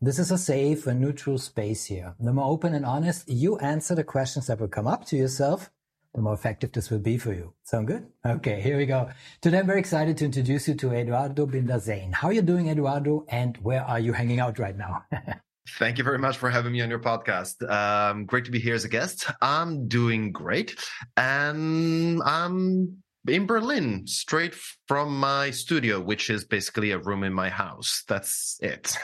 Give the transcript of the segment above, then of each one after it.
This is a safe and neutral space here. The more open and honest you answer the questions that will come up to yourself, the more effective this will be for you. Sound good? Okay, here we go. Today I'm very excited to introduce you to Eduardo Binda How are you doing, Eduardo? And where are you hanging out right now? Thank you very much for having me on your podcast. Um, great to be here as a guest. I'm doing great. And I'm in Berlin, straight from my studio, which is basically a room in my house. That's it.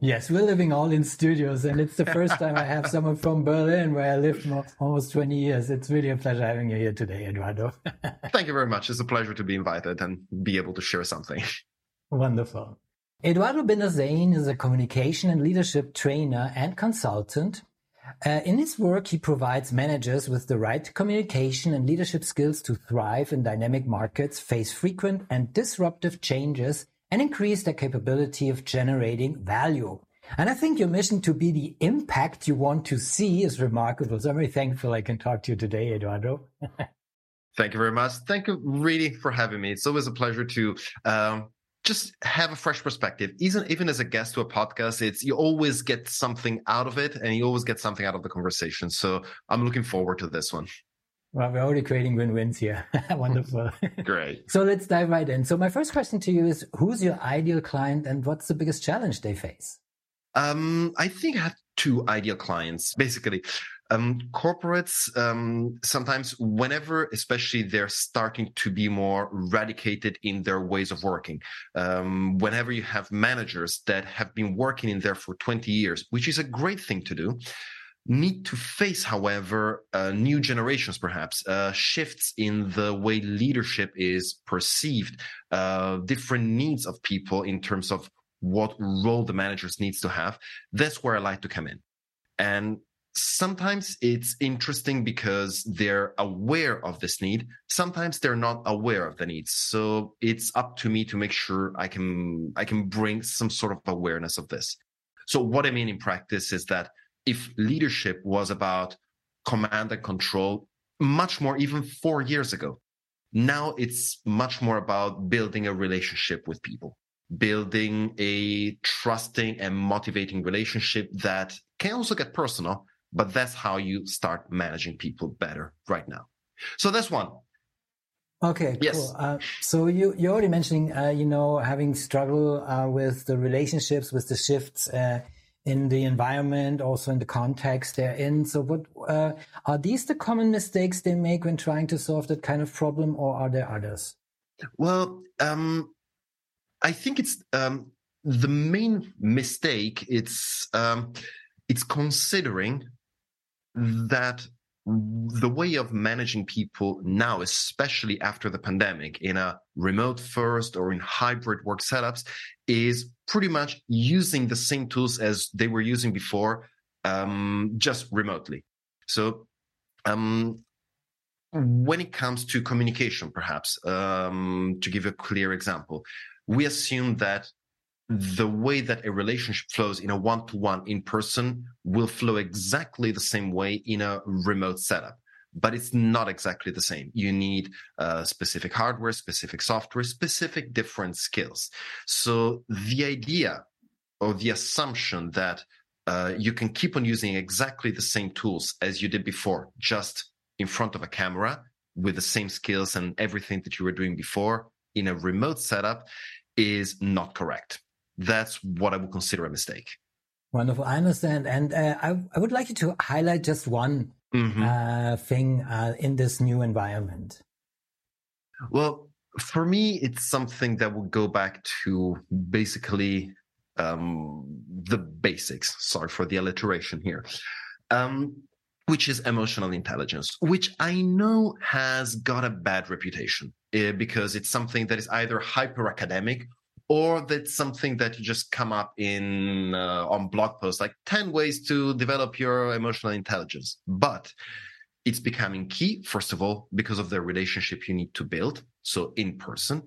Yes, we're living all in studios, and it's the first time I have someone from Berlin, where I lived for almost 20 years. It's really a pleasure having you here today, Eduardo. Thank you very much. It's a pleasure to be invited and be able to share something. Wonderful. Eduardo Binda is a communication and leadership trainer and consultant. Uh, in his work, he provides managers with the right communication and leadership skills to thrive in dynamic markets, face frequent and disruptive changes, and increase their capability of generating value. And I think your mission to be the impact you want to see is remarkable. So I'm very thankful I can talk to you today, Eduardo. Thank you very much. Thank you really for having me. It's always a pleasure to um, just have a fresh perspective. Even even as a guest to a podcast, it's you always get something out of it, and you always get something out of the conversation. So I'm looking forward to this one. Well, we're already creating win-wins here. Wonderful. Great. so let's dive right in. So my first question to you is, who's your ideal client and what's the biggest challenge they face? Um, I think I have two ideal clients, basically. Um, corporates, um, sometimes whenever, especially they're starting to be more radicated in their ways of working. Um, whenever you have managers that have been working in there for 20 years, which is a great thing to do need to face, however, uh, new generations, perhaps uh, shifts in the way leadership is perceived, uh, different needs of people in terms of what role the managers needs to have. That's where I like to come in. And sometimes it's interesting because they're aware of this need. Sometimes they're not aware of the needs. So it's up to me to make sure I can I can bring some sort of awareness of this. So what I mean in practice is that if leadership was about command and control much more even four years ago. Now it's much more about building a relationship with people, building a trusting and motivating relationship that can also get personal, but that's how you start managing people better right now. So that's one. Okay, yes. cool. Uh, so you you're already mentioning, uh, you know, having struggle uh, with the relationships, with the shifts uh, in the environment, also in the context they're in. So, what uh, are these the common mistakes they make when trying to solve that kind of problem, or are there others? Well, um, I think it's um, the main mistake. It's um, it's considering that the way of managing people now, especially after the pandemic, in a remote first or in hybrid work setups, is pretty much using the same tools as they were using before, um, just remotely. So, um, when it comes to communication, perhaps um, to give a clear example, we assume that the way that a relationship flows in a one to one in person will flow exactly the same way in a remote setup. But it's not exactly the same. You need uh, specific hardware, specific software, specific different skills. So the idea or the assumption that uh, you can keep on using exactly the same tools as you did before, just in front of a camera with the same skills and everything that you were doing before in a remote setup is not correct that's what I would consider a mistake. Wonderful. I understand. And uh, I, I, would like you to highlight just one mm-hmm. uh, thing uh, in this new environment. Well, for me, it's something that will go back to basically um, the basics. Sorry for the alliteration here. Um, which is emotional intelligence, which I know has got a bad reputation uh, because it's something that is either hyper academic or that's something that you just come up in uh, on blog posts like 10 ways to develop your emotional intelligence. But it's becoming key first of all because of the relationship you need to build so in person.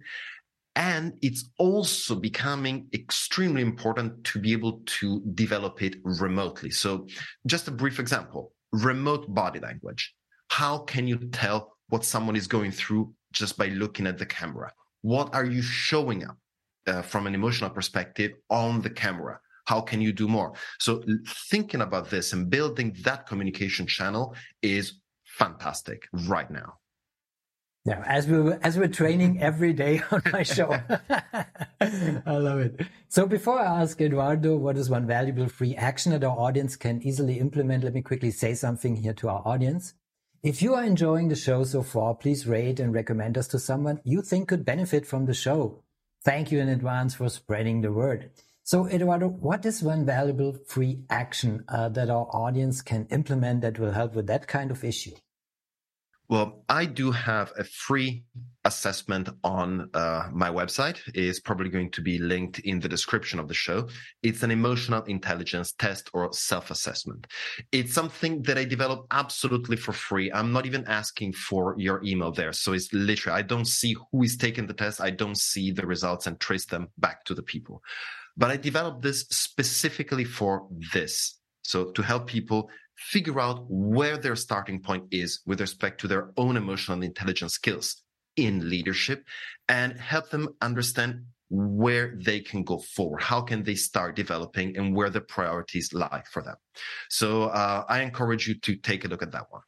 And it's also becoming extremely important to be able to develop it remotely. So just a brief example remote body language. How can you tell what someone is going through just by looking at the camera? What are you showing up uh, from an emotional perspective on the camera how can you do more so thinking about this and building that communication channel is fantastic right now yeah, as we as we're training every day on my show, I love it. So before I ask Eduardo what is one valuable free action that our audience can easily implement, let me quickly say something here to our audience. If you are enjoying the show so far, please rate and recommend us to someone you think could benefit from the show. Thank you in advance for spreading the word. So, Eduardo, what is one valuable free action uh, that our audience can implement that will help with that kind of issue? Well, I do have a free assessment on uh, my website. is probably going to be linked in the description of the show. It's an emotional intelligence test or self-assessment. It's something that I develop absolutely for free. I'm not even asking for your email there. So it's literally, I don't see who is taking the test. I don't see the results and trace them back to the people. But I developed this specifically for this. So to help people figure out where their starting point is with respect to their own emotional intelligence skills in leadership and help them understand where they can go forward. How can they start developing and where the priorities lie for them? So uh, I encourage you to take a look at that one.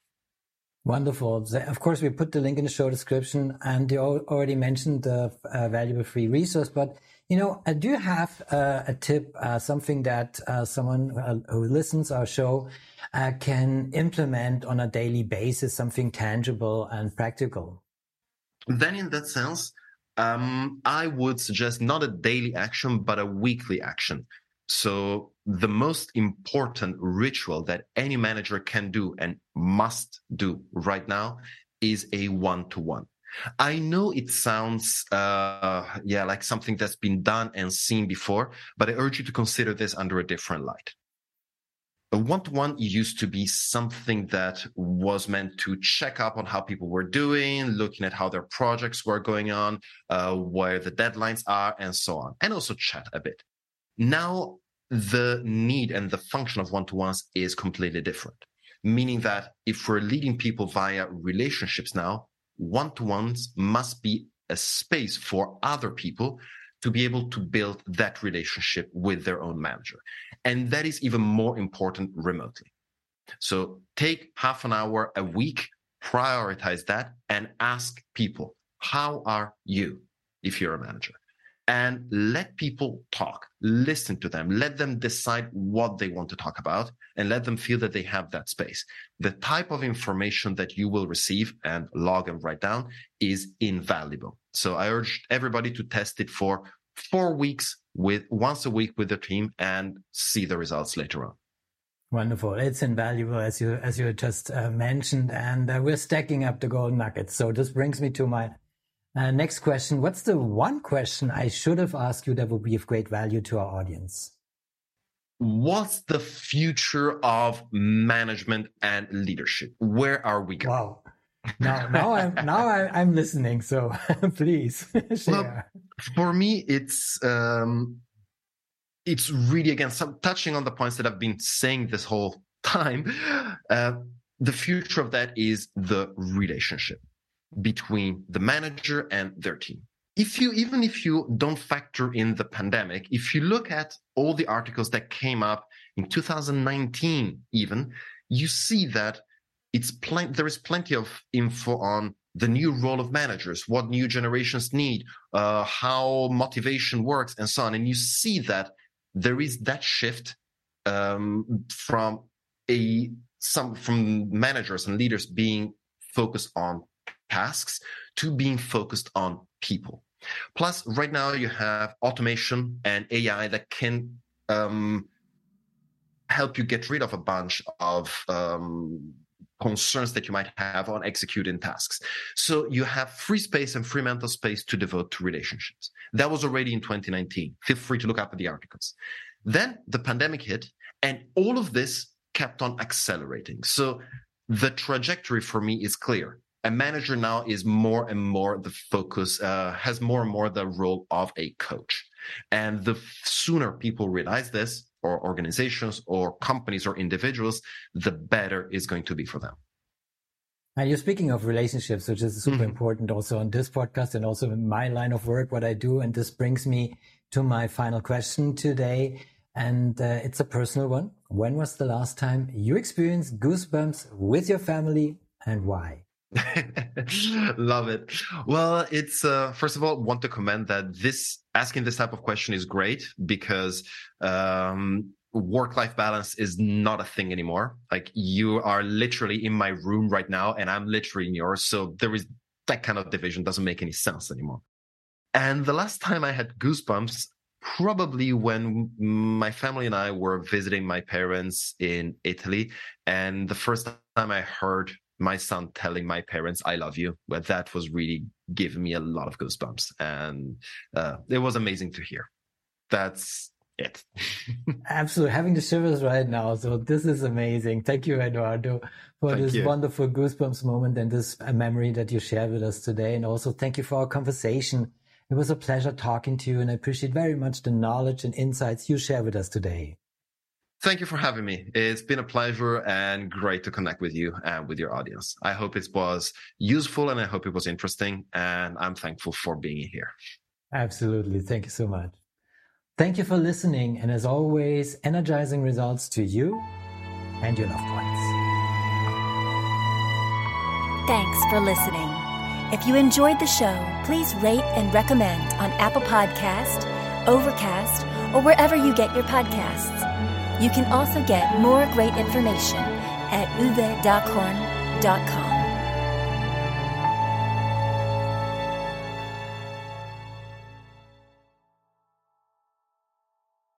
Wonderful. Of course, we put the link in the show description and you already mentioned the uh, valuable free resource, but you know, I do have uh, a tip, uh, something that uh, someone uh, who listens our show can implement on a daily basis, something tangible and practical. Then, in that sense, um, I would suggest not a daily action, but a weekly action. So, the most important ritual that any manager can do and must do right now is a one to one. I know it sounds, uh, yeah, like something that's been done and seen before, but I urge you to consider this under a different light. A one-to-one used to be something that was meant to check up on how people were doing, looking at how their projects were going on, uh, where the deadlines are, and so on, and also chat a bit. Now, the need and the function of one-to-ones is completely different, meaning that if we're leading people via relationships now, one to ones must be a space for other people to be able to build that relationship with their own manager. And that is even more important remotely. So take half an hour a week, prioritize that, and ask people, how are you if you're a manager? and let people talk, listen to them, let them decide what they want to talk about, and let them feel that they have that space. The type of information that you will receive and log and write down is invaluable. So I urge everybody to test it for four weeks with once a week with the team and see the results later on. Wonderful. It's invaluable as you as you just uh, mentioned, and uh, we're stacking up the golden nuggets. So this brings me to my uh, next question. What's the one question I should have asked you that would be of great value to our audience? What's the future of management and leadership? Where are we going? Wow. Now, now I'm now I, am listening. So please share. Well, for me, it's um, it's really again some, touching on the points that I've been saying this whole time. Uh, the future of that is the relationship between the manager and their team. If you, even if you don't factor in the pandemic, if you look at all the articles that came up in 2019, even, you see that it's there is plenty of info on the new role of managers, what new generations need, uh, how motivation works, and so on. And you see that there is that shift um, from a some from managers and leaders being focused on tasks to being focused on people. Plus, right now you have automation and AI that can um, help you get rid of a bunch of um, concerns that you might have on executing tasks. So you have free space and free mental space to devote to relationships. That was already in 2019. Feel free to look up the articles. Then the pandemic hit and all of this kept on accelerating. So the trajectory for me is clear. A manager now is more and more the focus, uh, has more and more the role of a coach. And the sooner people realize this, or organizations or companies or individuals, the better it's going to be for them. And you're speaking of relationships, which is super mm-hmm. important also on this podcast and also in my line of work, what I do. And this brings me to my final question today. And uh, it's a personal one. When was the last time you experienced goosebumps with your family and why? Love it. Well, it's uh, first of all want to comment that this asking this type of question is great because um, work life balance is not a thing anymore. Like you are literally in my room right now, and I'm literally in yours. So there is that kind of division doesn't make any sense anymore. And the last time I had goosebumps, probably when my family and I were visiting my parents in Italy, and the first time I heard my son telling my parents i love you but that was really giving me a lot of goosebumps and uh, it was amazing to hear. That's it. Absolutely having the shivers right now so this is amazing. Thank you eduardo for thank this you. wonderful goosebumps moment and this uh, memory that you shared with us today and also thank you for our conversation. It was a pleasure talking to you and i appreciate very much the knowledge and insights you share with us today Thank you for having me. It's been a pleasure and great to connect with you and with your audience. I hope it was useful and I hope it was interesting. And I'm thankful for being here. Absolutely. Thank you so much. Thank you for listening. And as always, energizing results to you and your loved ones. Thanks for listening. If you enjoyed the show, please rate and recommend on Apple Podcast, Overcast, or wherever you get your podcasts. You can also get more great information at uwedockhorn.com.